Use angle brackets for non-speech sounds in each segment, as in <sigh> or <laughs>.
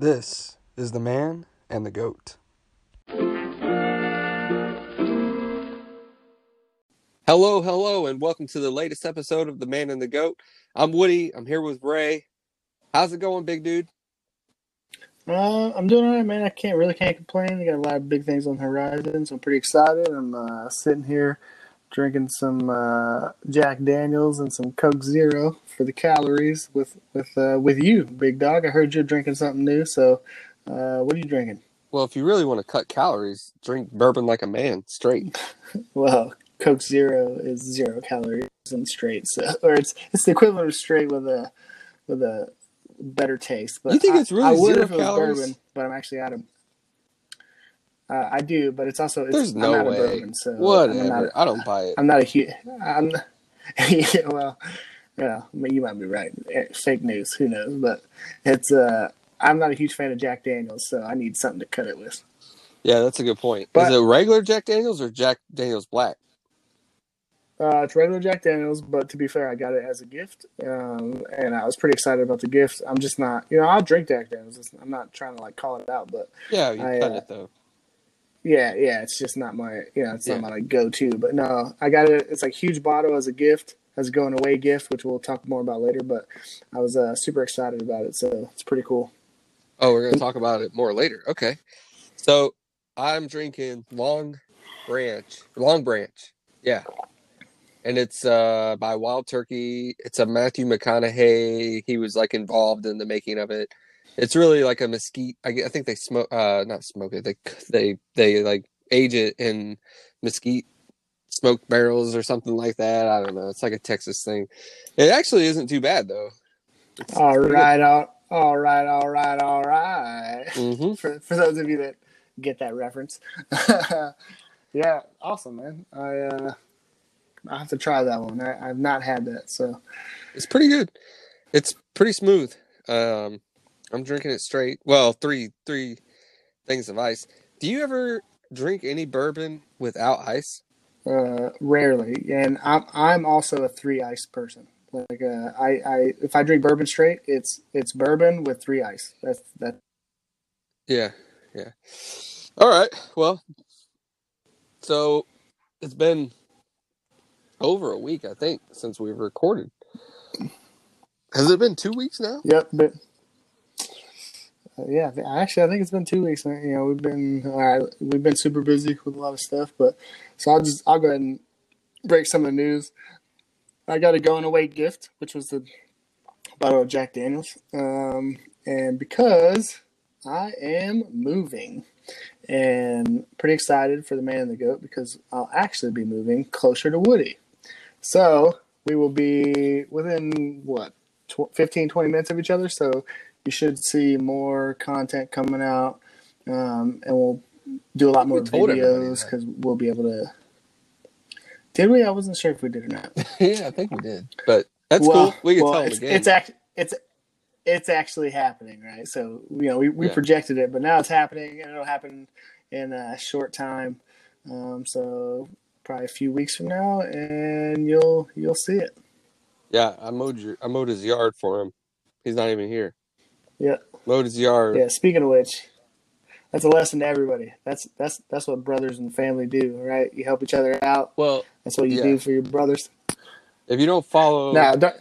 This is the man and the goat. Hello, hello, and welcome to the latest episode of The Man and the Goat. I'm Woody. I'm here with Ray. How's it going, big dude? Uh, I'm doing all right, man. I can't really can't complain. I got a lot of big things on the horizon, so I'm pretty excited. I'm uh, sitting here drinking some uh, Jack Daniels and some Coke Zero for the calories with with uh, with you, big dog. I heard you're drinking something new. So, uh, what are you drinking? Well, if you really want to cut calories, drink bourbon like a man, straight. <laughs> <laughs> Well, Coke Zero is zero calories and straight, so or it's it's the equivalent of straight with a with a better taste. But You think I- it's really I would zero if it was calories? bourbon, but I'm actually out of. Uh, I do, but it's also it's, There's I'm no way. bourbon, so Whatever. I don't buy it. I'm not a huge. I'm. <laughs> yeah, well, yeah, I mean, you might be right. Eh, Fake news, who knows? But it's. uh I'm not a huge fan of Jack Daniels, so I need something to cut it with. Yeah, that's a good point. But- is it regular Jack Daniels or Jack Daniels Black? Uh, it's regular Jack Daniels, but to be fair, I got it as a gift, um, and I was pretty excited about the gift. I'm just not, you know, I'll drink Jack Daniels. I'm not trying to like call it out, but Yeah, you I, cut uh, it though. Yeah, yeah, it's just not my, you know, it's Yeah. not my like, go-to. But no, I got it. It's like huge bottle as a gift, as a going away gift, which we'll talk more about later. But I was uh, super excited about it, so it's pretty cool. Oh, we're gonna talk about it more later. Okay. So I'm drinking Long Branch. Longbranch. Yeah. And it's uh by Wild Turkey. It's a Matthew McConaughey. He was like involved in the making of it. It's really like a mesquite. I, I think they smoke uh not smoke it. They they they like age it in mesquite smoked barrels or something like that. I don't know. It's like a Texas thing. It actually isn't too bad though. It's All good. right, all, all right, all right, all right. Mhm. <laughs> for for those of you that get that reference. <laughs> yeah, awesome, man. I uh, I have to try that one. I, I've not had that, so It's pretty good. It's pretty smooth. Um, I'm drinking it straight. Well, three three things of ice. Do you ever drink any bourbon without ice? uh, rarely. And I'm I'm also a three ice person. Like uh, I I if I drink bourbon straight, it's it's bourbon with three ice. That's that. Yeah, yeah. All right. Well, so it's been over a week, I think, since we've recorded. Has it been two weeks now? Yep, but. Yeah, actually, I think it's been two weeks. You know, we've been we've been super busy with a lot of stuff, but so I'll just I'll go ahead and break some of the news. I got a going away gift, which was the bottle of Jack Daniels, um, and because I am moving, and pretty excited for the man and the goat because I'll actually be moving closer to Woody. So we will be within what tw- 15, 20 minutes of each other. So you should see more content coming out, um, and we'll do a lot more We told everybody videos because we'll be able to. Did we? I wasn't sure if we did or not. <laughs> yeah, I think we did. But that's Well- cool. We can well, tell it's, again. It's act, it's it's actually happening, right? So you know, we, we Yeah. projected it, but now it's happening, and it'll happen in a short time. Um, so probably a few weeks from now, and you'll you'll see it. yeah, I mowed your, I mowed his yard for him. He's not even here. Yeah. Mowed his yard. Yeah. Speaking of which, that's a lesson to everybody. That's that's that's what brothers and family do, right? You help each other out. Well, That's what you Yeah. do for your brothers. if you don't follow Now, don't,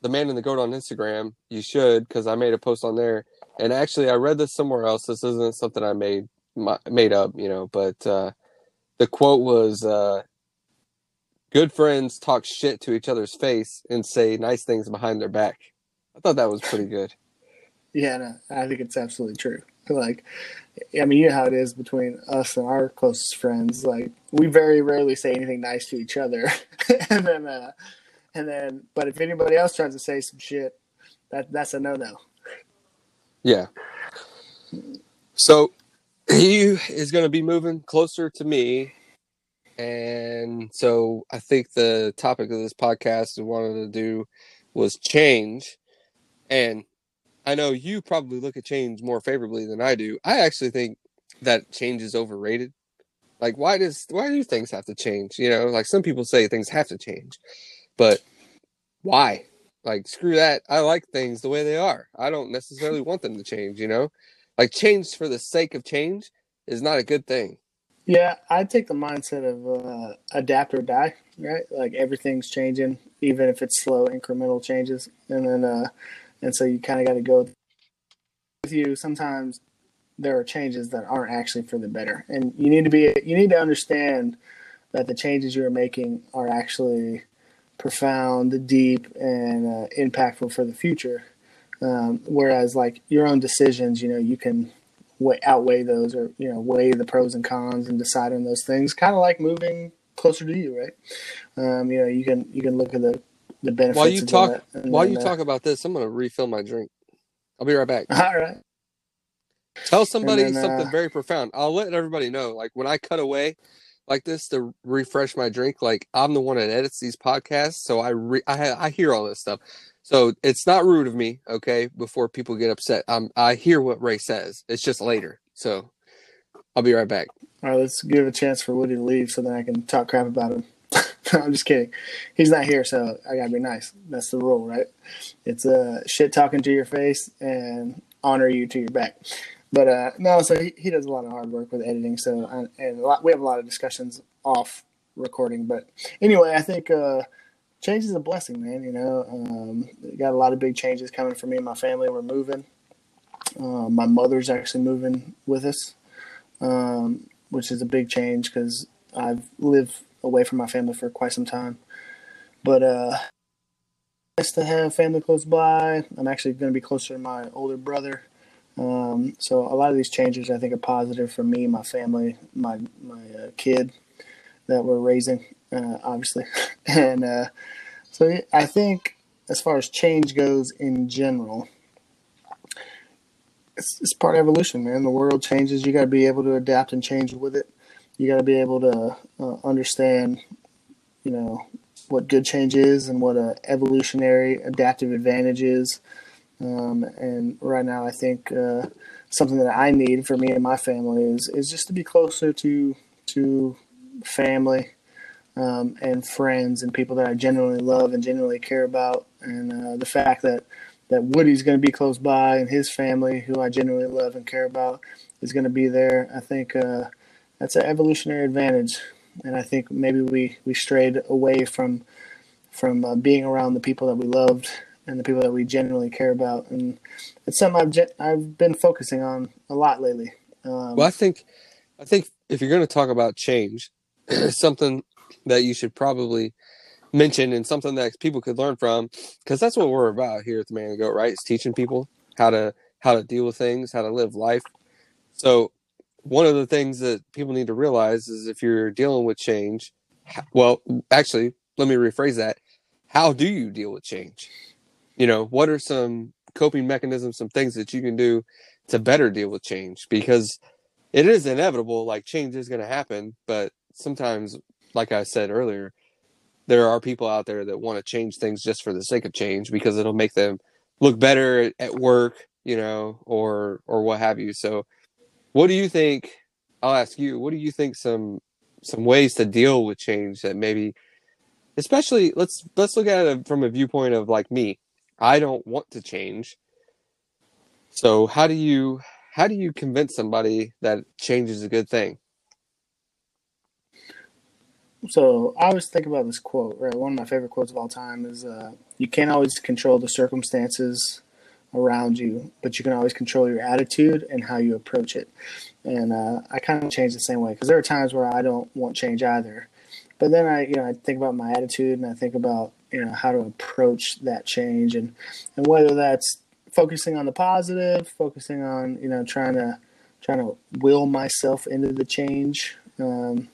the man and the goat on Instagram, you should because I made a post on there. And actually, I read this somewhere else. This isn't something I made my, made up, you know. But uh, the quote was, uh, "Good friends talk shit to each other's face and say nice things behind their back." I thought that was pretty good. Yeah, no, I think it's absolutely true. Like, I mean, you know how it is between us and our closest friends. Like, we very rarely say anything nice to each other, <laughs> and then, uh, and then, but if anybody else tries to say some shit, that that's a no no. Yeah. So he is going to be moving closer to me. And so I think the topic of this podcast we wanted to do was change. And I know you probably look at change more favorably than I do. I actually think that change is overrated. Like why does why do things have to change? You know, like some people say things have to change. But why? Like screw that. I like things the way they are. I don't necessarily want them to change, you know? Like change for the sake of change is not a good thing. Yeah, I take the mindset of uh, adapt or die, right? Like everything's changing, even if it's slow, incremental changes, and then uh, and so you kind of got to go with you. Sometimes there are changes that aren't actually for the better, and you need to be you need to understand that the changes you are making are actually profound, deep, and uh, impactful for the future. Um, whereas, like your own decisions, you know, you can weigh, outweigh those, or you know, weigh the pros and cons and decide on those things. Kind of like moving closer to you, right? Um, you know, you can you can look at the the benefits. While you talk, while you uh, talk about this, I'm gonna refill my drink. I'll be right back. <laughs> All right. Tell somebody then, uh, something very profound. I'll let everybody know. Like when I cut away like this to refresh my drink, like I'm the one that edits these podcasts, so I re- I ha- I hear all this stuff. So it's not rude of me, okay? Before people get upset, um, I hear what Ray says. It's just later. So I'll be right back. All right, let's give a chance for Woody to leave so then I can talk crap about him. <laughs> I'm just kidding. He's not here, so I gotta be nice. That's the rule, right? It's uh, shit talking to your face and honor you to your back. But uh, no, so he, he does a lot of hard work with editing. So and, and a lot, we have a lot of discussions off recording. But anyway, I think uh, change is a blessing, man. You know, um, got a lot of big changes coming for me and my family. We're moving. Uh, my mother's actually moving with us, um, which is a big change because I've lived away from my family for quite some time. But uh, nice to have family close by. I'm actually going to be closer to my older brother. Um, so a lot of these changes I think are positive for me, my family, my my uh, kid that we're raising, uh, obviously, <laughs> and uh, so I think as far as change goes in general, it's, it's part of evolution, man. The world changes. You got to be able to adapt and change with it. You got to be able to uh, understand, you know, what good change is and what a evolutionary adaptive advantage is. Um, and right now, I think uh, something that I need for me and my family is is just to be closer to to family um, and friends and people that I genuinely love and genuinely care about. And uh, the fact that that Woody's going to be close by and his family, who I genuinely love and care about, is going to be there. I think uh, that's an evolutionary advantage. And I think maybe we, we strayed away from from uh, being around the people that we loved and the people that we genuinely care about. And it's something I've I've been focusing on a lot lately. Um, Well, I think, I think if you're going to talk about change, <clears throat> something that you should probably mention and something that people could learn from, because that's what we're about here at the Man and Goat, right? It's teaching people how to how to deal with things, how to live life. So, one of the things that people need to realize is if you're dealing with change, well, actually, let me rephrase that. How do you deal with change? You know, what are some coping mechanisms, some things that you can do to better deal with change? Because it is inevitable, like change is going to happen, but sometimes, like I said earlier, there are people out there that want to change things just for the sake of change because it'll make them look better at work, you know, or or what have you. So, what do you think? I'll ask you. What do you think some some ways to deal with change that maybe, especially let's let's look at it from a viewpoint of like me. I don't want to change. So how do you how do you convince somebody that change is a good thing? So I always think about this quote, right? One of my favorite quotes of all time is uh, You can't always control the circumstances around you, but you can always control your attitude and how you approach it. And uh, I kind of change the same way because there are times where I don't want change either. But then I, you know, I think about my attitude and I think about, you know, how to approach that change and, and whether that's focusing on the positive, focusing on, you know, trying to, trying to will myself into the change. Um,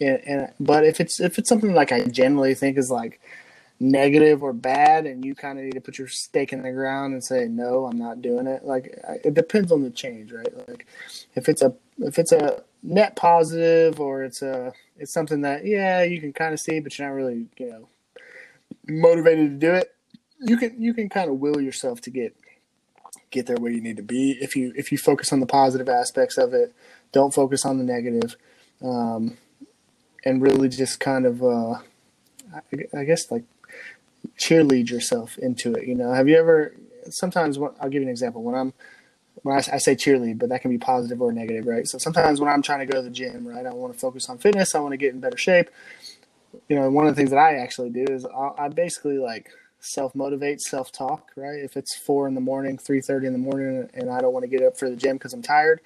and, and but if it's if it's something like I generally think is like negative or bad, and you kind of need to put your stake in the ground and say no, I'm not doing it. Like it depends on the change, right? Like if it's a if it's a net positive or it's a it's something that yeah you can kind of see, but you're not really you know motivated to do it. You can you can kind of will yourself to get get there where you need to be if you if you focus on the positive aspects of it. Don't focus on the negative. Um, and really just kind of uh, I, I guess like cheerlead yourself into it you know have you ever sometimes when, i'll give you an example when i'm when I, I, say cheerlead, but that can be positive or negative, right? So sometimes when I'm trying to go to the gym, right, I want to focus on fitness, I want to get in better shape. You know, one of the things that I actually do is I, I basically like self motivate, self talk, right? If it's four in the morning, three thirty in the morning, and I don't want to get up for the gym because I'm tired,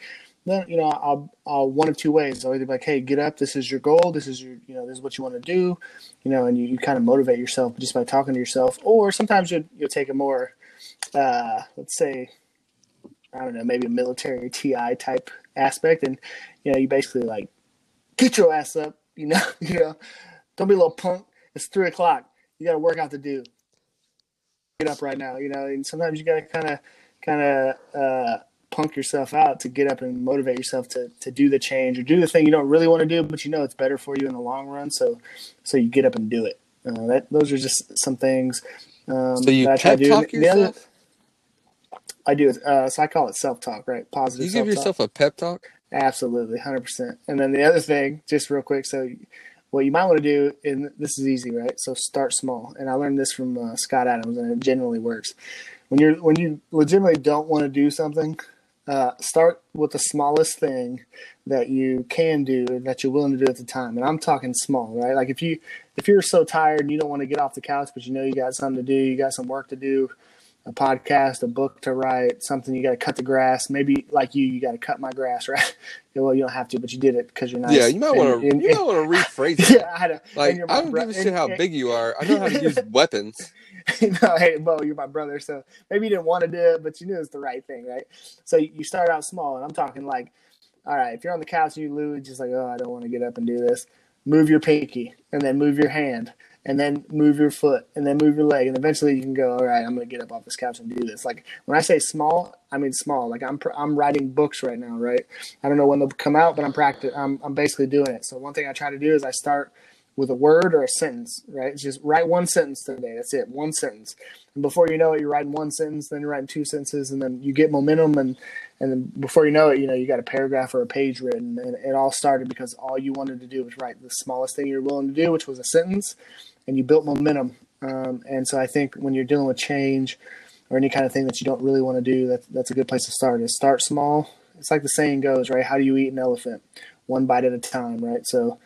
then you know I'll I'll one of two ways. I'll either be like, hey, get up. This is your goal. This is your you know this is what you want to do, you know, and you, you kind of motivate yourself just by talking to yourself. Or sometimes you you'll take a more, uh, let's say, I don't know, maybe a military TI type aspect, and you know you basically like get your ass up. You know, <laughs> you know, don't be a little punk. It's three o'clock. You got a workout to do. Get up right now. You know, and sometimes you got to kind of kind of uh, punk yourself out to get up and motivate yourself to to do the change or do the thing you don't really want to do, but you know it's better for you in the long run. So so you get up and do it. Uh, that those are just some things. Um, so you pep talk yourself. Other, I do. Uh, so I call it self talk, right? Positive. You give yourself a pep talk. Absolutely, hundred percent. And then the other thing, just real quick, so what you might want to do, and this is easy, right? So start small. And I learned this from uh, Scott Adams, and it generally works. When you're when you legitimately don't want to do something, uh, start with the smallest thing that you can do that you're willing to do at the time. And I'm talking small, right? Like if you if you're so tired and you don't want to get off the couch, but you know you got something to do, you got some work to do, a podcast, a book to write, something you got to cut the grass. Maybe like you, you got to cut my grass, <laughs> right? well, you don't have to, but you did it because you're nice. Yeah, you might want to. You might want to <laughs> rephrase it. yeah, I, like I don't bro- give a shit how and, big you are. I know how to use <laughs> weapons. <laughs> no, hey, Bo, you're my brother, so maybe you didn't want to do it, but you knew it's the right thing, right? So you start out small, and I'm talking like, all right, if you're on the couch and you lose, just like, oh, I don't want to get up and do this. Move your pinky, and then move your hand, and then move your foot and then move your leg and eventually you can go all right i'm going to get up off this couch and do this like when i say small i mean small like i'm i'm writing books right now right i don't know when they'll come out but i'm practice i'm, I'm basically doing it so one thing i try to do is i start with a word or a sentence right just write one sentence today that's it one sentence and before you know it you're writing one sentence then you're writing two sentences and then you get momentum and and then before you know it, you know, you got a paragraph or a page written, and it all started because all you wanted to do was write the smallest thing you're willing to do, which was a sentence, and you built momentum. Um, and so I think when you're dealing with change or any kind of thing that you don't really want to do, that, that's a good place to start. Is start small. It's like the saying goes, right? How do you eat an elephant? One bite at a time, right? So,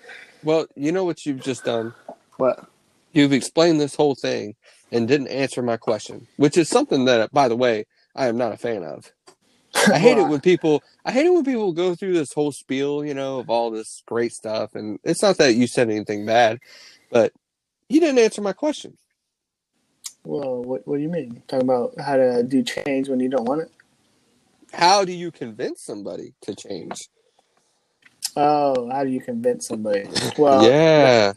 well, you know what you've just done. What? You've explained this whole thing and didn't answer my question, which is something that, by the way, I am not a fan of. I hate it when people. I hate it when people go through this whole spiel, you know, of all this great stuff, and it's not that you said anything bad, but you didn't answer my question. Well, what, what do you mean? Talking about how to do change when you don't want it? How do you convince somebody to change? Oh, how do you convince somebody? Well, yeah,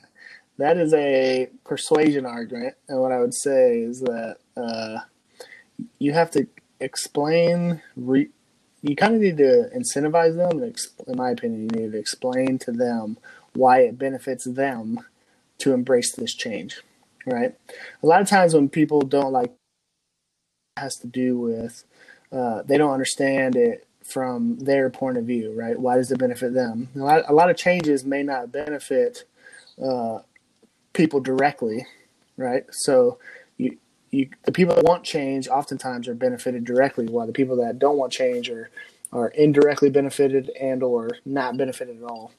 that is a persuasion argument, and what I would say is that uh, you have to explain. Re- you kind of need to incentivize them, and in my opinion, you need to explain to them why it benefits them to embrace this change, right? A lot of times when people don't like, has to do with uh, they don't understand it from their point of view, right? Why does it benefit them? A lot, a lot of changes may not benefit uh, people directly, right? So you, you, the people that want change oftentimes are benefited directly, while the people that don't want change are are indirectly benefited and or not benefited at all.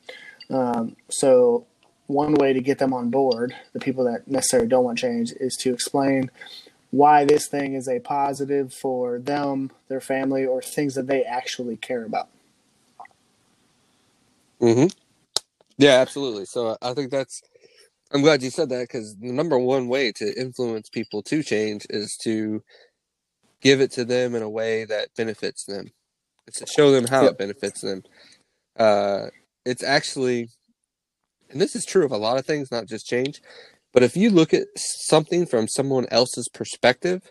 Um, so one way to get them on board, the people that necessarily don't want change, is to explain why this thing is a positive for them, their family, or things that they actually care about. Hmm. Yeah, absolutely. So I think that's. I'm glad you said that because the number one way to influence people to change is to give it to them in a way that benefits them. It's to show them how yep. it benefits them. Uh, it's actually and this is true of a lot of things, not just change. But if you look at something from someone else's perspective,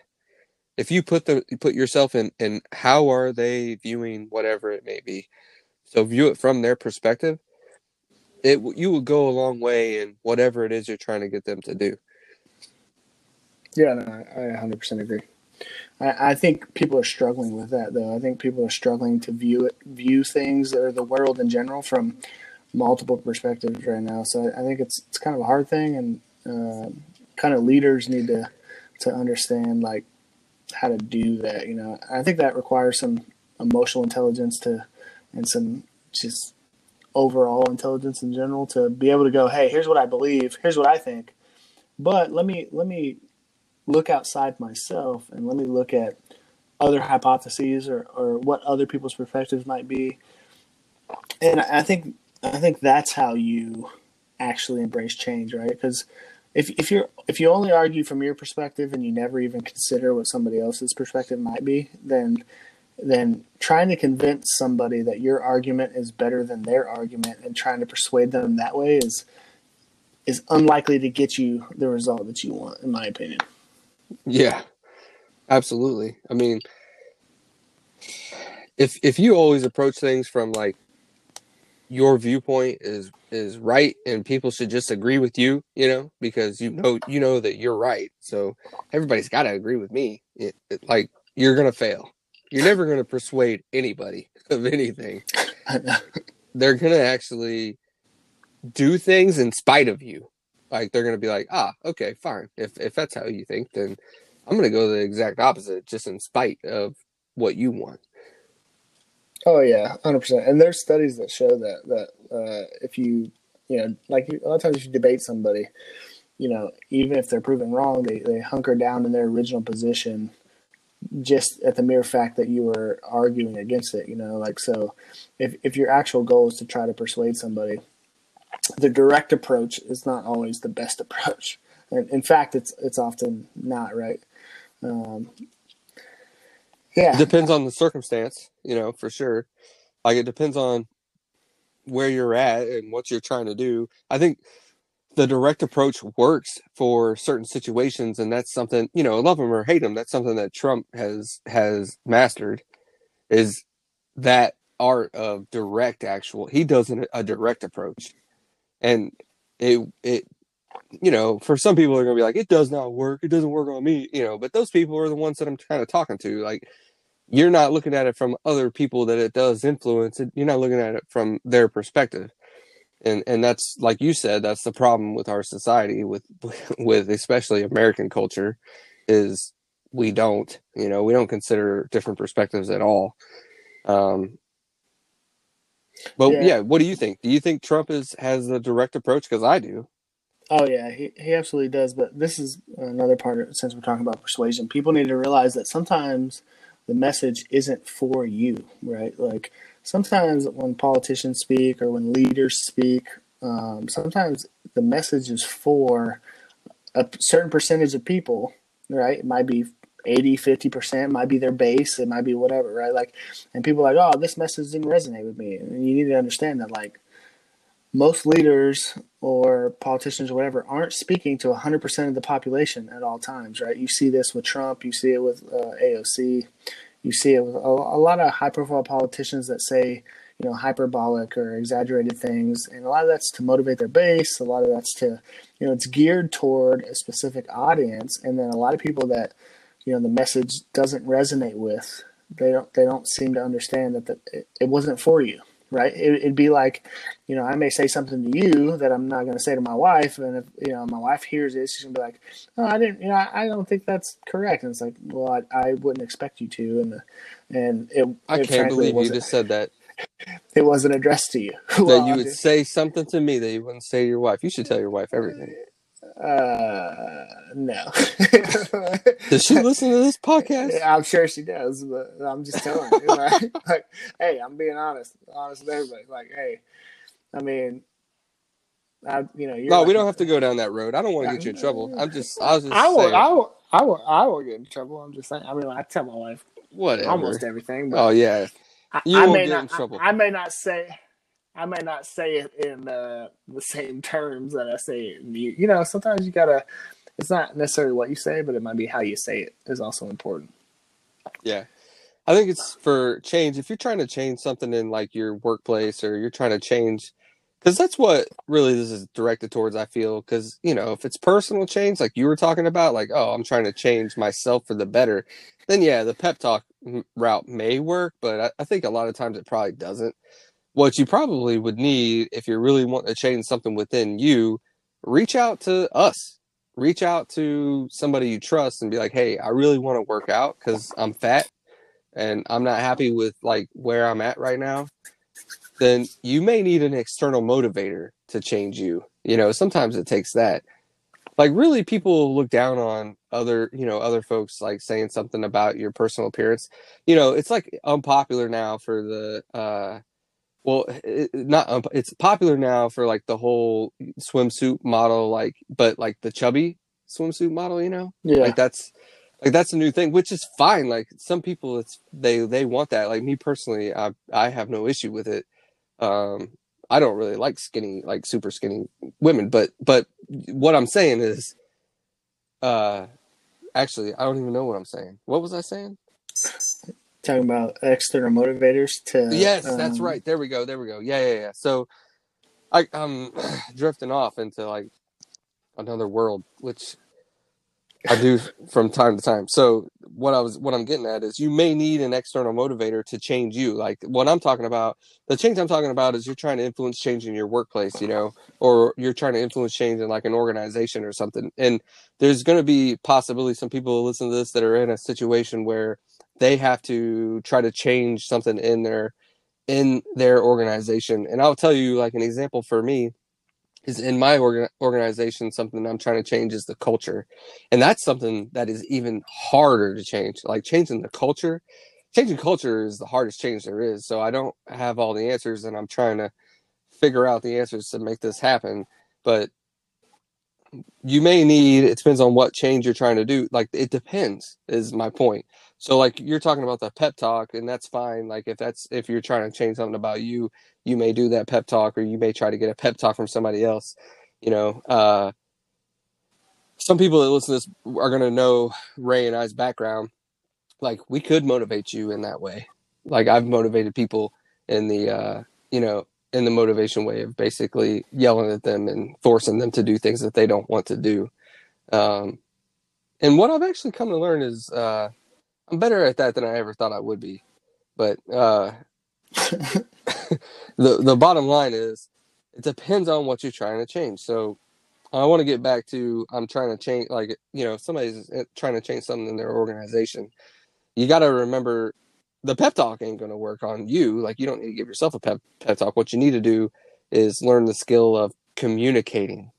if you put the you put yourself in in how are they viewing whatever it may be, so view it from their perspective, it you will go a long way in whatever it is you're trying to get them to do. Yeah, no, I, I 100% agree. I, I think people are struggling with that, though. I think people are struggling to view it, view things or the world in general from multiple perspectives right now. So I think it's it's kind of a hard thing, and uh, kind of leaders need to to understand like how to do that. You know, I think that requires some emotional intelligence to and some just overall intelligence in general to be able to go, hey, here's what I believe, here's what I think, but let me let me look outside myself and let me look at other hypotheses or, or what other people's perspectives might be. And I think I think that's how you actually embrace change, right? Because if if you're if you only argue from your perspective and you never even consider what somebody else's perspective might be, then then trying to convince somebody that your argument is better than their argument and trying to persuade them that way is is unlikely to get you the result that you want, in my opinion. Yeah, absolutely. I mean, if if you always approach things from like your viewpoint is is right and people should just agree with you you know because you know you know that you're right. So everybody's got to agree with me. It, it, like you're gonna fail. You're never gonna persuade anybody <laughs> of anything. <laughs> They're gonna actually do things in spite of you. Like they're gonna be like ah okay fine. If if that's how you think then i'm gonna go the exact opposite just in spite of what you want Oh yeah, hundred percent. And there's studies that show that that uh, if you you know like a lot of times if you debate somebody, you know even if they're proven wrong, they they hunker down in their original position just at the mere fact that you were arguing against it. You know, like so if if your actual goal is to try to persuade somebody, the direct approach is not always the best <laughs> approach. And in fact, it's it's often not right. Um, yeah. It depends on the circumstance, you know, for sure. Like it depends on where you're at and what you're trying to do. I think the direct approach works for certain situations and that's something, you know, love them or hate them, that's something that Trump has has mastered is that art of direct actual. He does an, a direct approach. And it it you know, for some people are going to be like, it does not work. It doesn't work on me, you know, but those people are the ones that I'm kind of talking to. Like, you're not looking at it from other people that it does influence. It. You're not looking at it from their perspective. And, and that's like you said, that's the problem with our society, with, <laughs> with especially American culture, is we don't, you know, we don't consider different perspectives at all. Um, but yeah. yeah, what do you think? Do you think Trump is has a direct approach? Because I do. Oh yeah, he he absolutely does. But this is another part. Of, since we're talking about persuasion, people need to realize that sometimes the message isn't for you, right? Like sometimes when politicians speak or when leaders speak, um, sometimes the message is for a certain percentage of people, right? It might be 80, 50%, might be their base, it might be whatever, right? Like, and people like, oh, this message didn't resonate with me. And you need to understand that, like, most leaders or politicians or whatever aren't speaking to 100% of the population at all times, right? You see this with Trump, you see it with uh, AOC, you see it with a, a lot of high profile politicians that say, you know, hyperbolic or exaggerated things. And a lot of that's to motivate their base, a lot of that's to, you know, it's geared toward a specific audience. And then a lot of people that, you know, the message doesn't resonate with, they don't, they don't seem to understand that the, it, it wasn't for you right? It, would be like, you know, I may say something to you that I'm not going to say to my wife, and if you know my wife hears it, she's going to be like, "Oh, I didn't, you know, I don't think that's correct." And it's like, well, I, I wouldn't expect you to, and and it. I it can't believe you just said that. <laughs> It wasn't addressed to you. <laughs> that well, you would say something to me that you wouldn't say to your wife. You should tell your wife everything. Uh, no. <laughs> does she listen to this podcast? I'm sure she does, but I'm just telling you, <laughs> like, like, hey, I'm being honest, honest with everybody. Like, hey, I mean, I, you know, no, like, we don't have to go down that road. I don't want to get you in trouble. I'm just, I was just, I will, I will, I will, I will get in trouble. I'm just saying. I mean, I tell my wife whatever, almost everything. oh yeah, you I, I may not, I, I may not say. I might not say it in uh, the same terms that I say it. In you, you know, sometimes you gotta. It's not necessarily what you say, but it might be how you say it is also important. Yeah, I think it's for change. If you're trying to change something in like your workplace, or you're trying to change, because that's what really this is directed towards. I feel because you know if it's personal change, like you were talking about, like oh I'm trying to change myself for the better, then yeah, the pep talk route may work, but I, I think a lot of times it probably doesn't what you probably would need if you're really want to change something within you, reach out to us. Reach out to somebody you trust and be like, hey, I really want to work out because I'm fat and I'm not happy with like where I'm at right now, then you may need an external motivator to change you. You know, sometimes it takes that. Like really people look down on other, you know, other folks like saying something about your personal appearance. You know, it's like unpopular now for the uh well, it, not it's popular now for like the whole swimsuit model like but like the chubby swimsuit model, you know? Yeah. Like that's like that's a new thing, which is fine. Like some people it's they they want that. Like me personally, I I have no issue with it. Um I don't really like skinny like super skinny women, but but what I'm saying is uh actually I don't even know what I'm saying. What was I saying? Talking about external motivators to Yes, that's um, right. There we go. There we go. Yeah, yeah, yeah. So I I'm <sighs> drifting off into like another world, which I do from time to time. So what I was what I'm getting at is you may need an external motivator to change you. Like what I'm talking about, the change I'm talking about is you're trying to influence change in your workplace, you know, or you're trying to influence change in like an organization or something. And there's going to be possibly some people who listen to this that are in a situation where they have to try to change something in their in their organization. And I'll tell you like an example for me is in my organ- organization something i'm trying to change is the culture. And that's something that is even harder to change. Like changing the culture changing culture is the hardest change there is. So i don't have all the answers and i'm trying to figure out the answers to make this happen. But you may need it depends on what change you're trying to do. Like it depends is my point so like you're talking about the pep talk and that's fine like if that's if you're trying to change something about you you may do that pep talk or you may try to get a pep talk from somebody else you know uh some people that listen to this are to know ray and i's background. Like we could motivate you in that way. Like i've motivated people in the uh you know in the motivation way of basically yelling at them and forcing them to do things that they don't want to do. Um and what i've actually come to learn is uh i'm better at that than i ever thought i would be but uh <laughs> <laughs> the the bottom line is it depends on what you're trying to change. So I want to get back to I'm trying to change like you know somebody's uh, trying to change something in their organization. You got to remember the pep talk ain't going to work on you. Like you don't need to give yourself a pep pep talk. What you need to do is learn the skill of communicating.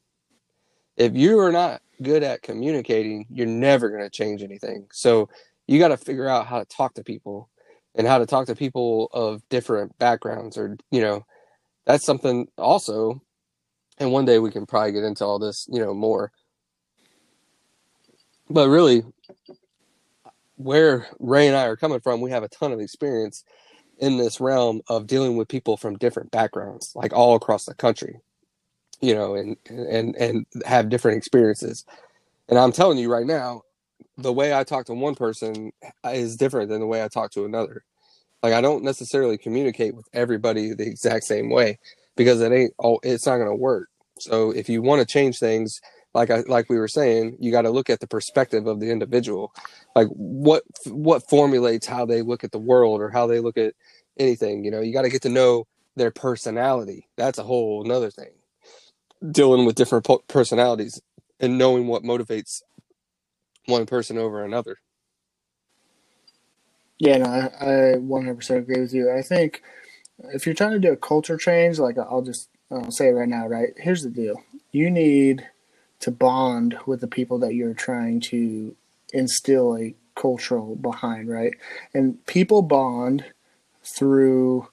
If you are not good at communicating, you're never going to change anything. So you got to figure out how to talk to people and how to talk to people of different backgrounds or you know that's something also and one day we can probably get into all this you know more. But really where ray and i are coming from we have a ton of experience in this realm of dealing with people from different backgrounds like all across the country you know and and and have different experiences. And i'm telling you right now the way I talk to one person uh, is different than the way I talk to another. Like I don't necessarily communicate with everybody the exact same way because it ain't oh it's not going to work. So if you want to change things like I like we were saying, you got to look at the perspective of the individual. Like what what formulates how they look at the world or how they look at anything, you know. You got to get to know their personality. That's a whole another thing. Dealing with different personalities and knowing what motivates one person over another. Yeah, no, I, I 100% agree with you. I think if you're trying to do a culture change, like I'll just I'll say it right now, right? Here's the deal: you need to bond with the people that you're trying to instill a cultural behind, right? And people bond through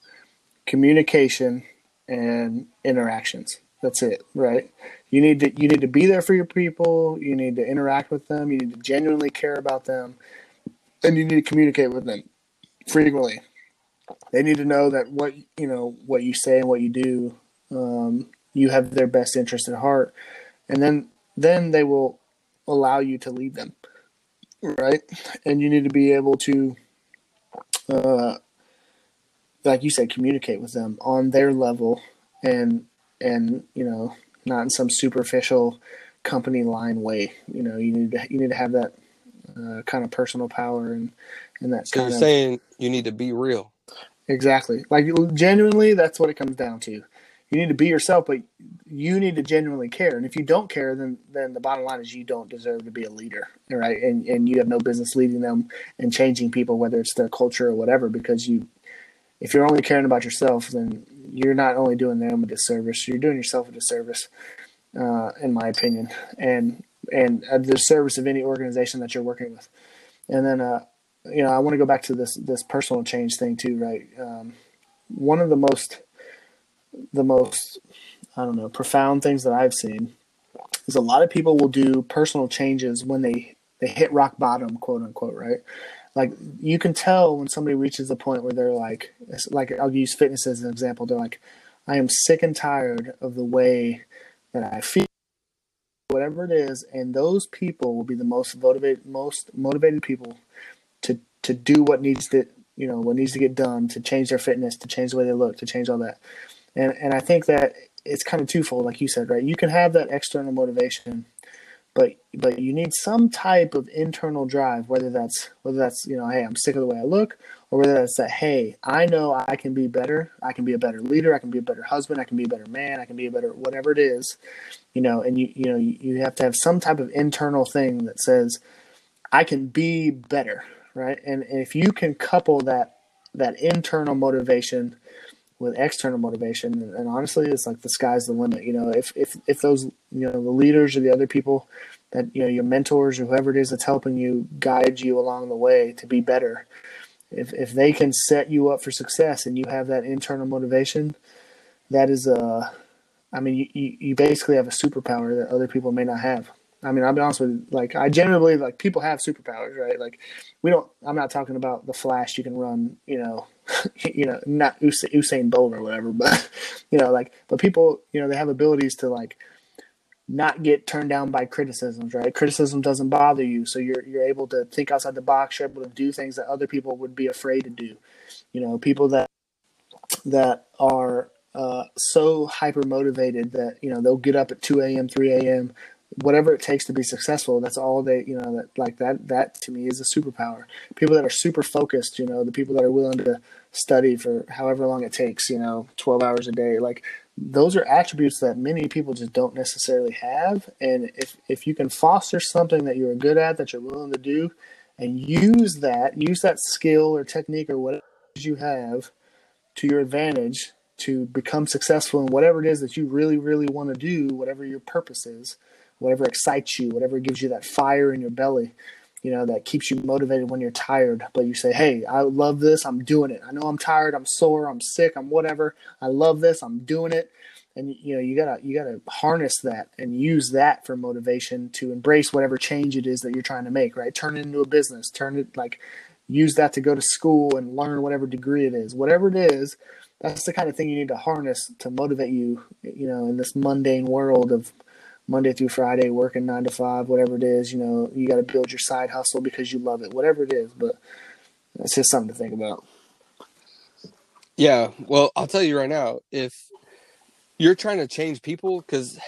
communication and interactions. That's it, right? You need to you need to be there for your people. You need to interact with them. You need to genuinely care about them, and you need to communicate with them frequently. They need to know that what you know, what you say and what you do, um, you have their best interest at heart, and then then they will allow you to lead them, right? And you need to be able to, uh, like you said, communicate with them on their level, and and you know not in some superficial company line way. You know, you need to you need to have that uh, kind of personal power and and that So kind you're of saying you need to be real. exactly like genuinely. That's what it comes down to. you need to be yourself, but you need to genuinely care. And if you don't care, then then the bottom line is you don't deserve to be a leader, right? And and you have no business leading them and changing people, whether it's their culture or whatever, because you, if you're only caring about yourself, then you're not only doing them a disservice, you're doing yourself a disservice, uh, in my opinion, and and a disservice of any organization that you're working with. And then, uh, you know, I want to go back to this this personal change thing too, right? Um, one of the most the most I don't know profound things that I've seen is a lot of people will do personal changes when they they hit rock bottom, quote unquote, right? Like you can tell when somebody reaches the point where they're like, like I'll use fitness as an example. They're like, I am sick and tired of the way that I feel, whatever it is, and those people will be the most motivated, most motivated people to to do what needs to, you know, what needs to get done to change their fitness, to change the way they look, to change all that. And and I think that it's kind of twofold, like you said, right? You can have that external motivation, but but you need some type of internal drive, whether that's whether that's you know, hey, I'm sick of the way I look, or whether that's that, hey, I know I can be better, I can be a better leader, I can be a better husband, I can be a better man, I can be a better whatever it is, you know, and you you know you have to have some type of internal thing that says, I can be better, right? And, and if you can couple that that internal motivation with external motivation. And, and, honestly it's like the sky's the limit you know if if if those you know the leaders or the other people that you know your mentors or whoever it is that's helping you guide you along the way to be better if if they can set you up for success and you have that internal motivation that is a i mean you, you, you basically have a superpower that other people may not have I mean, I'll be honest with you. Like, I generally like people have superpowers, right? Like, we don't. I'm not talking about the flash you can run, you know, <laughs> you know, not Usain Bolt or whatever, <laughs> but you know, like, but people, you know, they have abilities to like not get turned down by criticisms, right? Criticism doesn't bother you, so you're you're able to think outside the box. You're able to do things that other people would be afraid to do. You know, people that that are uh, so hyper motivated that you know they'll get up at 2 a.m 3 a.m whatever it takes to be successful that's all they you know that like that that to me is a superpower. People that are super focused you know the people that are willing to study for however long it takes you know 12 hours a day like those are attributes that many people just don't necessarily have. And if if you can foster something that you're good at that you're willing to do and use that use that skill or technique or whatever you have to your advantage to become successful in whatever it is that you really really want to do whatever your purpose is whatever excites you, whatever gives you that fire in your belly, you know, that keeps you motivated when you're tired. But you say, hey, I love this. I'm doing it. I know I'm tired. I'm sore. I'm sick. I'm whatever. I love this. I'm doing it. And you know, you gotta you gotta harness that and use that for motivation to embrace whatever change it is that you're trying to make. Right? Turn it into a business. Turn it like use that to go to school and learn whatever degree it is. Whatever it is, that's the kind of thing you need to harness to motivate you. You know, in this mundane world of Monday through Friday, working nine to five, whatever it is. You know, you got to build your side hustle because you love it, whatever it is. But it's just something to think about. Yeah, well, I'll tell you right now, if you're trying to change people, because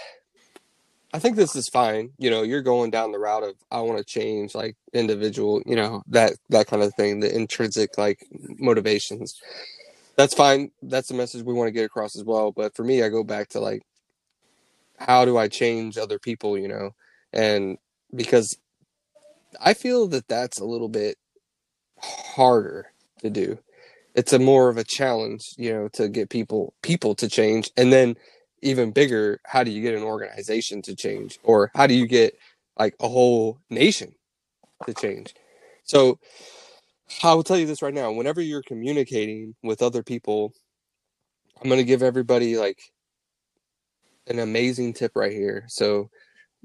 I think this is fine. You know, you're going down the route of I want to change, like individual, you know, that that kind of thing, the intrinsic like motivations. That's fine. That's the message we want to get across as well. But for me, I go back to like how do I change other people, you know? And because I feel that that's a little bit harder to do. It's a more of a challenge, you know, to get people people to change and then even bigger, how do you get an organization to change or how do you get like a whole nation to change? So I will tell you this right now, whenever you're communicating with other people, I'm going to give everybody like an amazing tip right here. So,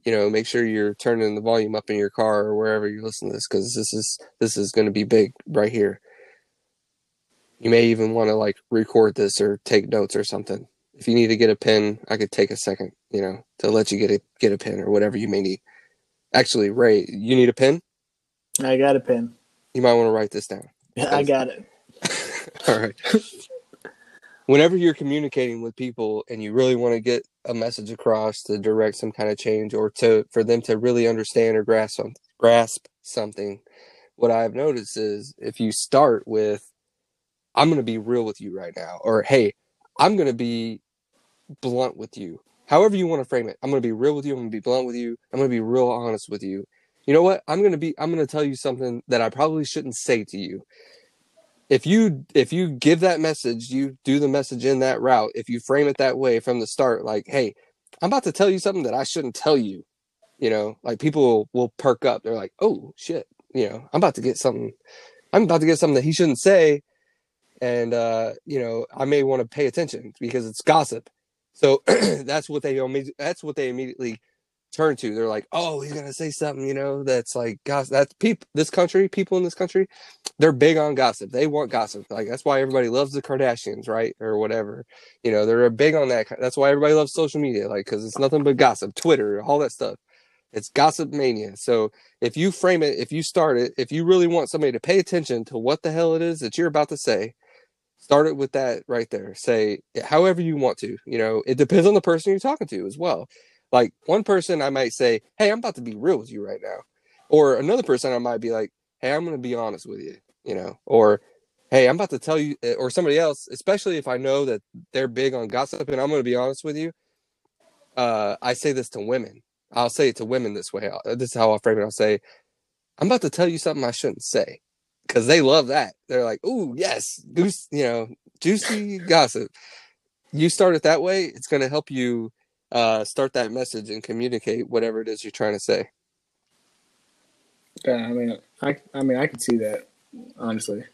you know, make sure you're turning the volume up in your car or wherever you listen to this because this is this is going to be big right here. You may even want to like record this or take notes or something. If you need to get a pen, I could take a second, you know, to let you get a get a pen or whatever you may need. Actually, Ray, you need a pen? I got a pen. You might want to write this down. <laughs> I got it. <laughs> All right. <laughs> Whenever you're communicating with people and you really want to get a message across to direct some kind of change or to for them to really understand or grasp grasp something what i've noticed is if you start with i'm going to be real with you right now or hey i'm going to be blunt with you. However you want to frame it. I'm going to be real with you. I'm going to be blunt with you. I'm going to be real honest with you. You know what? I'm going to be I'm going to tell you something that I probably shouldn't say to you. If you if you give that message, you do the message in that route. If you frame it that way from the start like, "Hey, I'm about to tell you something that I shouldn't tell you." You know, like people will, will perk up. They're like, "Oh, shit." You know, I'm about to get something I'm about to get something that he shouldn't say and uh, you know I may want to pay attention because it's gossip. So <clears throat> that's what they that's what they immediately turn to. They're like, oh, he's gonna say something, you know, that's like gossip. That's people. This country, people in this country, they're big on gossip. They want gossip. Like that's why everybody loves the Kardashians, right, or whatever. You know, they're big on that. That's why everybody loves social media, like because it's nothing but gossip, Twitter, all that stuff. It's gossip mania. So if you frame it, if you start it, if you really want somebody to pay attention to what the hell it is that you're about to say, start it with that right there say however you want to you know it depends on the person you're talking to as well like one person i might say hey i'm about to be real with you right now. Or another person i might be like hey i'm going to be honest with you you know? Or hey i'm about to tell you eh, or somebody else especially if i know that they're big on gossip and i'm going to be honest with you uh, i say this to women. I'll say it to women this way. This is how i'll frame it. I'll say i'm about to tell you something i shouldn't say. Because they love that. They're like, "Ooh, yes, goose," you know, juicy gossip. You start it that way, it's going to help you uh, start that message and communicate whatever it is you're trying to say. Yeah, I mean, I, I mean, I can see that honestly.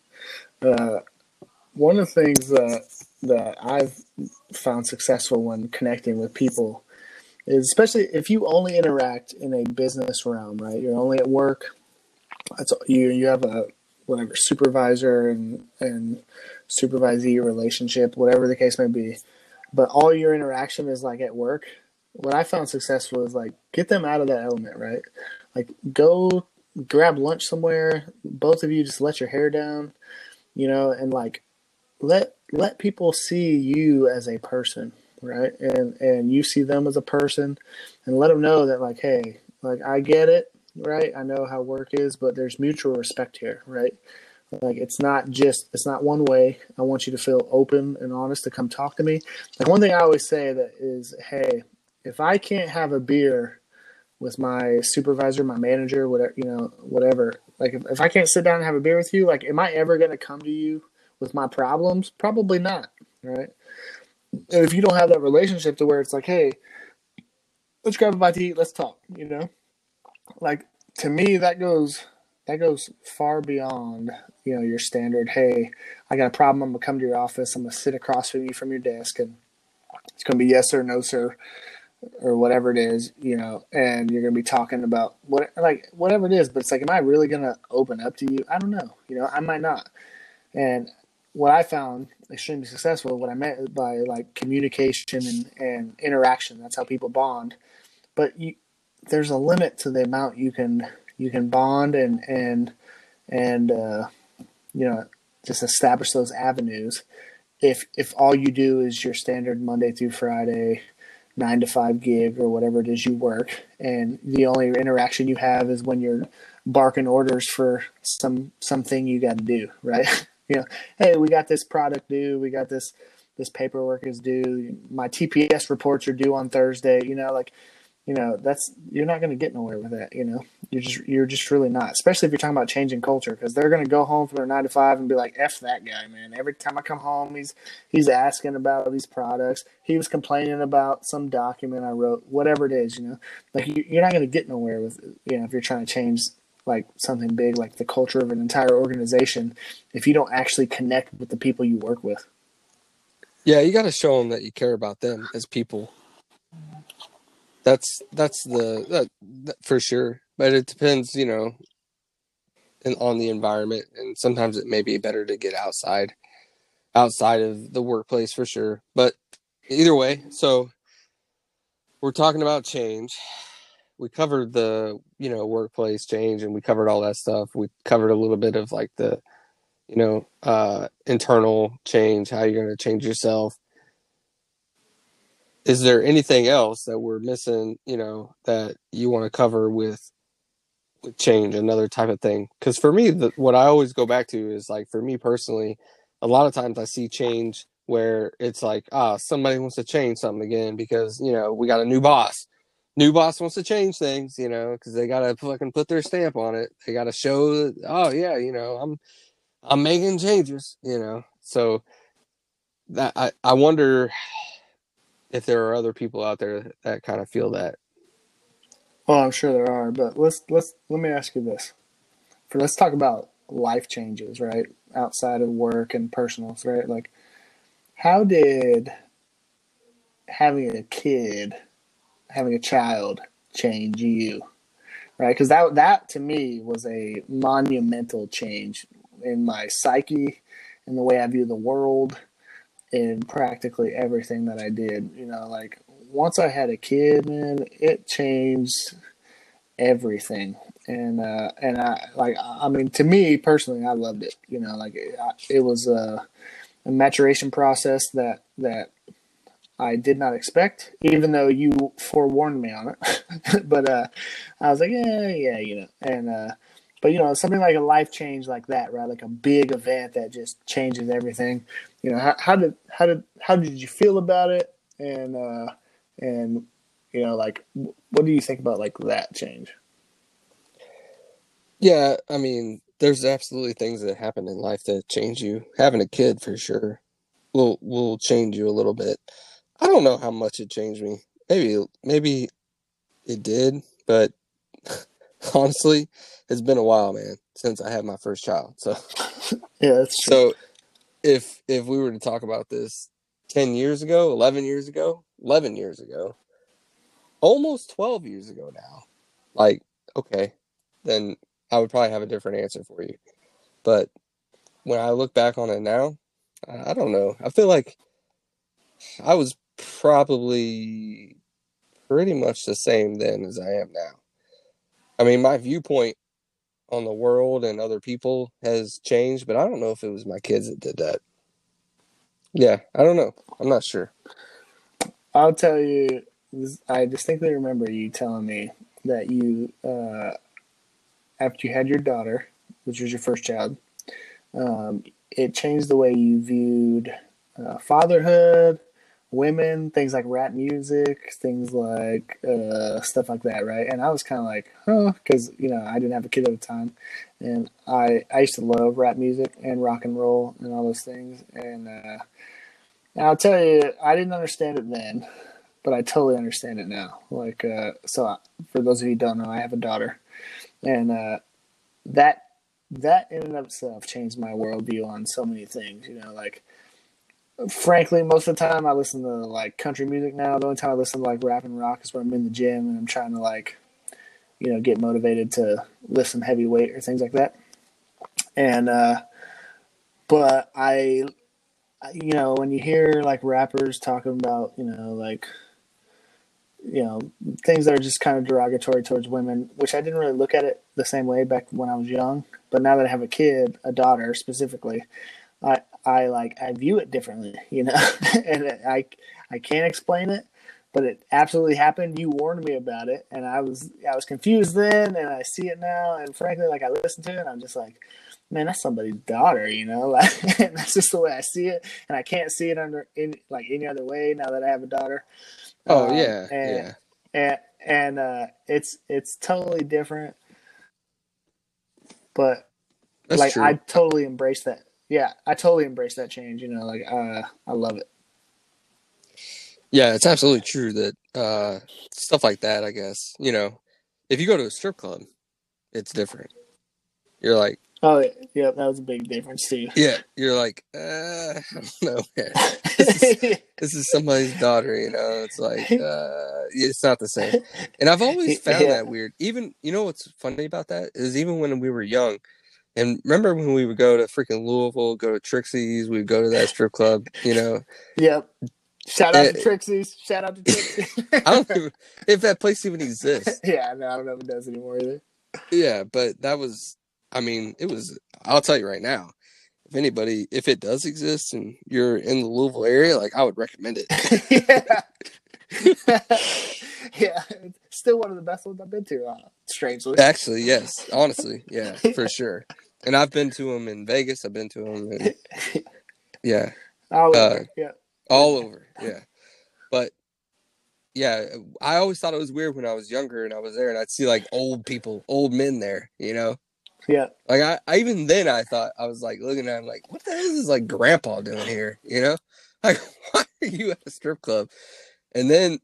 Uh, one of the things that that I've found successful when connecting with people is, especially if you only interact in a business realm, right? You're only at work. That's you. You have a whatever supervisor and and supervisee relationship, whatever the case may be. But all your interaction is like at work. What I found successful is like get them out of that element, right? Like go grab lunch somewhere. Both of you just let your hair down, you know, and like let let people see you as a person, right? And and you see them as a person, and let them know that like, hey, like I get it right? I know how work is, but there's mutual respect here, right? Like it's not just it's not one way. I want you to feel open and honest to come talk to me. Like one thing I always say that is, hey, if I can't have a beer with my supervisor, my manager, whatever you know, whatever. Like if, if I can't sit down and have a beer with you, like am I ever gonna come to you with my problems? Probably not, right? And if you don't have that relationship to where it's like, hey, let's grab a bite to eat, let's talk, you know? like to me that goes that goes far beyond you know your standard hey i got a problem i'm gonna come to your office i'm gonna sit across from you from your desk and it's gonna be yes or no sir or whatever it is you know and you're gonna be talking about what like whatever it is but it's like am i really gonna open up to you? I don't know you know i might not. And what i found extremely successful what i meant by like communication and, and interaction that's how people bond but you there's a limit to the amount you can you can bond and and and uh, you know just establish those avenues. If if all you do is your standard Monday through Friday nine to five gig or whatever it is you work, and the only interaction you have is when you're barking orders for some something you got to do, right? <laughs> you know, hey, we got this product due, we got this this paperwork is due, my TPS reports are due on Thursday. You know, like you know that's you're not going to get nowhere with that you know? You're just you're just really not especially if you're talking about changing culture because they're going to go home from their nine to five and be like f that guy man. Every time i come home he's he's asking about these products. He was complaining about some document i wrote whatever it is you know? Like you're not going to get nowhere with you know if you're trying to change like something big like the culture of an entire organization if you don't actually connect with the people you work with. Yeah you got to show them that you care about them as people that's that's the that, that, for sure. But it depends you know in, on the environment and sometimes it may be better to get outside outside of the workplace for sure. But either way so we're talking about change. We covered the you know workplace change and we covered all that stuff. We covered a little bit of like the you know uh internal change how you're going to change yourself is there anything else that we're missing you know that you want to cover with with change another type of thing? Because for me the, what i always go back to is like for me personally a lot of times i see change where it's like ah somebody wants to change something again because you know we got a new boss. New boss wants to change things you know because they gotta fucking put their stamp on it. They gotta show that oh yeah you know i'm i'm making changes you know? So that i i wonder if there are other people out there that kind of feel that Well, I'm sure there are, but let's let's let me ask you this. For let's talk about life changes, right? Outside of work and personals, right? Like how did having a kid, having a child change you? Right? Cuz that that to me was a monumental change in my psyche, in the way I view the world, in practically everything that I did. You know, like once I had a kid, man, it changed everything. And uh, and I like I mean to me personally, I loved it. You know, like it, it was a, a maturation process that that I did not expect, even though you forewarned me on it. <laughs> but uh, I was like, yeah, yeah, you know, and uh, but you know, something like a life change like that, right? Like a big event that just changes everything. You know, how, how did how did how did you feel about it? And uh, and you know, like, what do you think about like that change? Yeah, I mean, there's absolutely things that happen in life that change you. Having a kid for sure will will change you a little bit. I don't know how much it changed me. Maybe maybe it did, but <laughs> honestly, it's been a while, man, since I had my first child. So <laughs> yeah, that's true. So if if we were to talk about this 10 years ago, 11 years ago, 11 years ago, almost 12 years ago now, like okay, then I would probably have a different answer for you. But when I look back on it now, I don't know. I feel like I was probably pretty much the same then as I am now. I mean, my viewpoint on the world and other people has changed, but I don't know if it was my kids that did that. Yeah, I don't know. I'm not sure. I'll tell you, I distinctly remember you telling me that you, uh, after you had your daughter, which was your first child, um, it changed the way you viewed uh, fatherhood, women, things like rap music, things like uh, stuff like that, right? And I was kind of like, huh, because you know I didn't have a kid at the time, and I I used to love rap music and rock and roll and all those things, and uh, I'll tell you, I didn't understand it then, but I totally understand it now. Like, uh, so I, for those of you don't know, I have a daughter, and uh, that that in and of itself changed my worldview on so many things. You know, like frankly, most of the time I listen to like country music now. The only time I listen to like rap and rock is when I'm in the gym and I'm trying to like, you know, get motivated to lift some heavy weight or things like that. And, uh, but I, you know, when you hear like rappers talking about, you know, like, you know, things that are just kind of derogatory towards women, which I didn't really look at it the same way back when I was young. But now that I have a kid, a daughter specifically, I, I like I view it differently, you know, <laughs> and I I can't explain it, but it absolutely happened. You warned me about it, and I was I was confused then, and I see it now, and frankly, like I listen to it, and I'm just like, man, that's somebody's daughter, you know, <laughs> like that's just the way I see it, and I can't see it under in like any other way now that I have a daughter. Oh um, yeah, and, yeah, and and uh, it's it's totally different, but that's like true. I totally embrace that yeah, I totally embrace that change. You know, like uh, I love it. Yeah, it's absolutely true that uh, stuff like that. I guess you know, if you go to a strip club, it's different. You're like, oh yeah, that was a big difference too. <laughs> Yeah, you're like, uh, I don't know. This is, <laughs> this is somebody's daughter, you know. It's like, uh, it's not the same. And I've always <laughs> found yeah. that weird. Even you know what's funny about that is even when we were young, and remember when we would go to freaking Louisville, go to Trixie's, we'd go to that strip club, you know? Yep. Shout out and, to Trixie's. Shout out to Trixie's. <laughs> I don't even <laughs> if that place even exists. yeah, no, I don't know if it does anymore either. Yeah, but that was I mean, it was I'll tell you right now, if anybody if it does exist and you're in the Louisville area, like I would recommend it. <laughs> yeah. yeah, still one of the best ones I've been to. Uh, strangely, actually, yes, honestly, yeah, for sure. And I've been to them in Vegas. I've been to them. In, <laughs> yeah. All Uh, over. yeah. all over. Yeah, but yeah, I always thought it was weird when I was younger and I was there and I'd see like old people, old men there. You know, Yeah. like I, I even then I thought I was like looking at him like, what the hell is this like grandpa doing here? You know, <laughs> like why are you at a strip club? And then,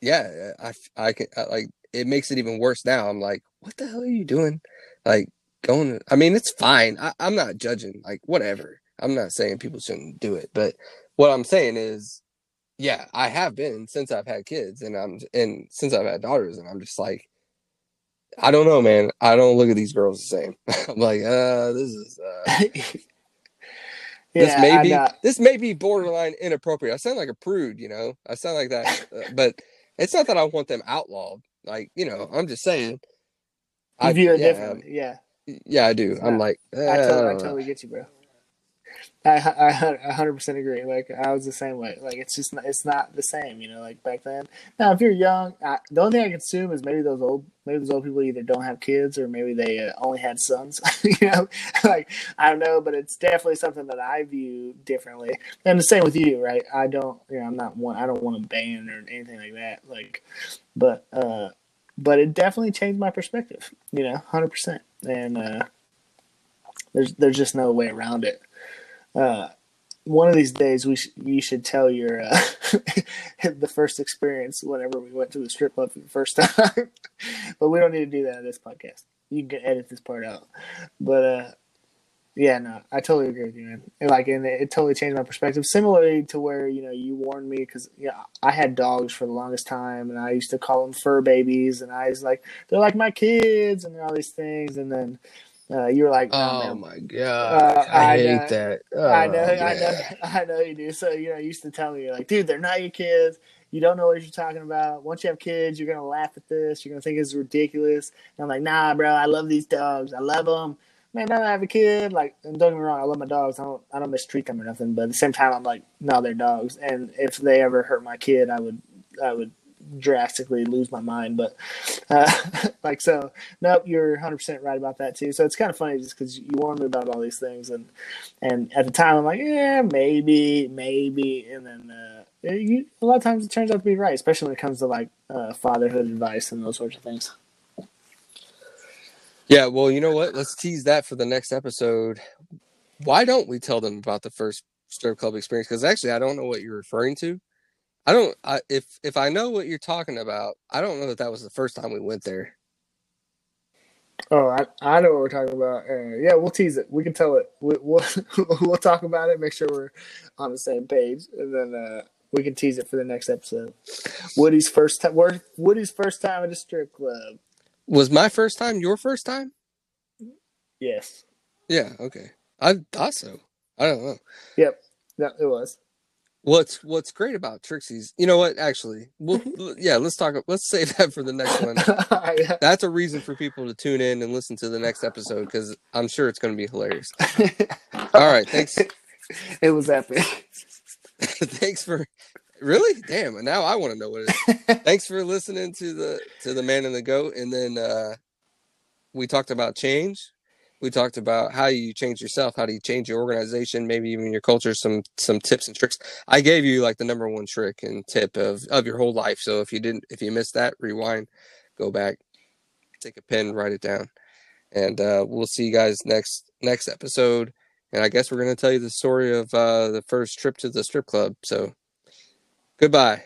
yeah, I I can I, like it makes it even worse now. I'm like, what the hell are you doing? Like going. I mean, it's fine. I, I'm not judging. Like whatever. I'm not saying people shouldn't do it, but what I'm saying is, yeah, I have been since I've had kids, and I'm and since I've had daughters, and I'm just like, I don't know, man. I don't look at these girls the same. <laughs> I'm like, uh, this is uh, <laughs> this yeah, may I be this may be borderline inappropriate. I sound like a prude, you know. I sound like that, uh, but it's not that I want them outlawed. Like, you know, I'm just saying. You view it yeah, differently. Yeah. Yeah, I do. I'm like, eh, I, I totally, I don't totally get you, bro. I I hundred percent agree. Like I was the same way. Like it's just not, it's not the same, you know. Like back then. Now, if you're young, I, the only thing I can assume is maybe those old maybe those old people either don't have kids or maybe they uh, only had sons. <laughs> you know, like I don't know, but it's definitely something that I view differently. And the same with you, right? I don't, you know, I'm not one. I don't want to ban or anything like that. Like, but uh, but it definitely changed my perspective. You know, hundred percent. And uh, there's there's just no way around it. Uh, one of these days, we sh- you should tell your uh, <laughs> the first experience whenever we went to the strip club for the first <laughs> time. but we don't need to do that in this podcast. You can edit this part out. But uh, yeah, no, I totally agree with you, man. And like, and it, it totally changed my perspective. Similarly to where you know you warned me because yeah, I had dogs for the longest time, and I used to call them fur babies, and I was like, they're like my kids, and all these things, and then. Uh, you were like, Oh man, my god, Uh, I, I hate know. that. I Oh, know, I know, yeah. <laughs> I know you do. So you know, you used to tell me, like, dude, they're not your kids. You don't know what you're talking about. Once you have kids, you're gonna laugh at this. You're gonna think it's ridiculous. And I'm like, nah, bro. I love these dogs. I love them. Man, now I have a kid, like, and don't get me wrong, I love my dogs. I don't, I don't mistreat them or nothing. But at the same time, I'm like, no, they're dogs. And if they ever hurt my kid, I would, I would drastically lose my mind. But uh, <laughs> like, so nope, you're 100 percent right about that too. So it's kind of funny just because you warned me about all these things, and and at the time I'm like, yeah, maybe, maybe, and then uh, a lot of times it turns out to be right, especially when it comes to like uh, fatherhood advice and those sorts of things. Yeah, well, you know what? Let's tease that for the next episode. Why don't we tell them about the first strip club experience? Because actually, I don't know what you're referring to. I don't. I, if if I know what you're talking about, I don't know that that was the first time we went there. Oh, I, I know what we're talking about. Uh, yeah, we'll tease it. We can tell it. We, we'll <laughs> we'll talk about it. Make sure we're on the same page, and then uh, we can tease it for the next episode. Woody's first time. Woody's first time at a strip club. Was my first time your first time? Yes. Yeah. Okay. I thought so. I don't know. Yep. No, it was. What's What's great about Trixie's? You know what? Actually, we'll <laughs> yeah. Let's talk. Let's save that for the next one. <laughs> Yeah. That's a reason for people to tune in and listen to the next episode because I'm sure it's going to be hilarious. <laughs> All right. Thanks. It was epic. thanks for really? Damn and now i want to know what it is. <laughs> Thanks for listening to the to the man and the goat and then uh we talked about change. We talked about how you change yourself how do you change your organization maybe even your culture some some tips and tricks. I gave you like the number one trick and tip of of your whole life so if you didn't if you missed that rewind go back take a pen write it down and uh we'll see you guys next next episode. And i guess we're going to tell you the story of uh the first trip to the strip club so Goodbye.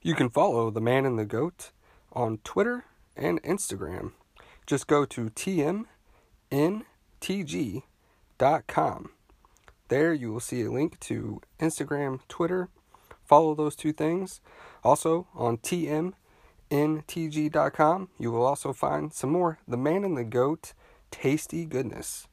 You can follow the man and the goat on Twitter and Instagram. Just go to tmntg.com. There you will see a link to Instagram, Twitter. Follow those two things. Also on tm ntg.com. You will also find some more The Man and the Goat tasty goodness.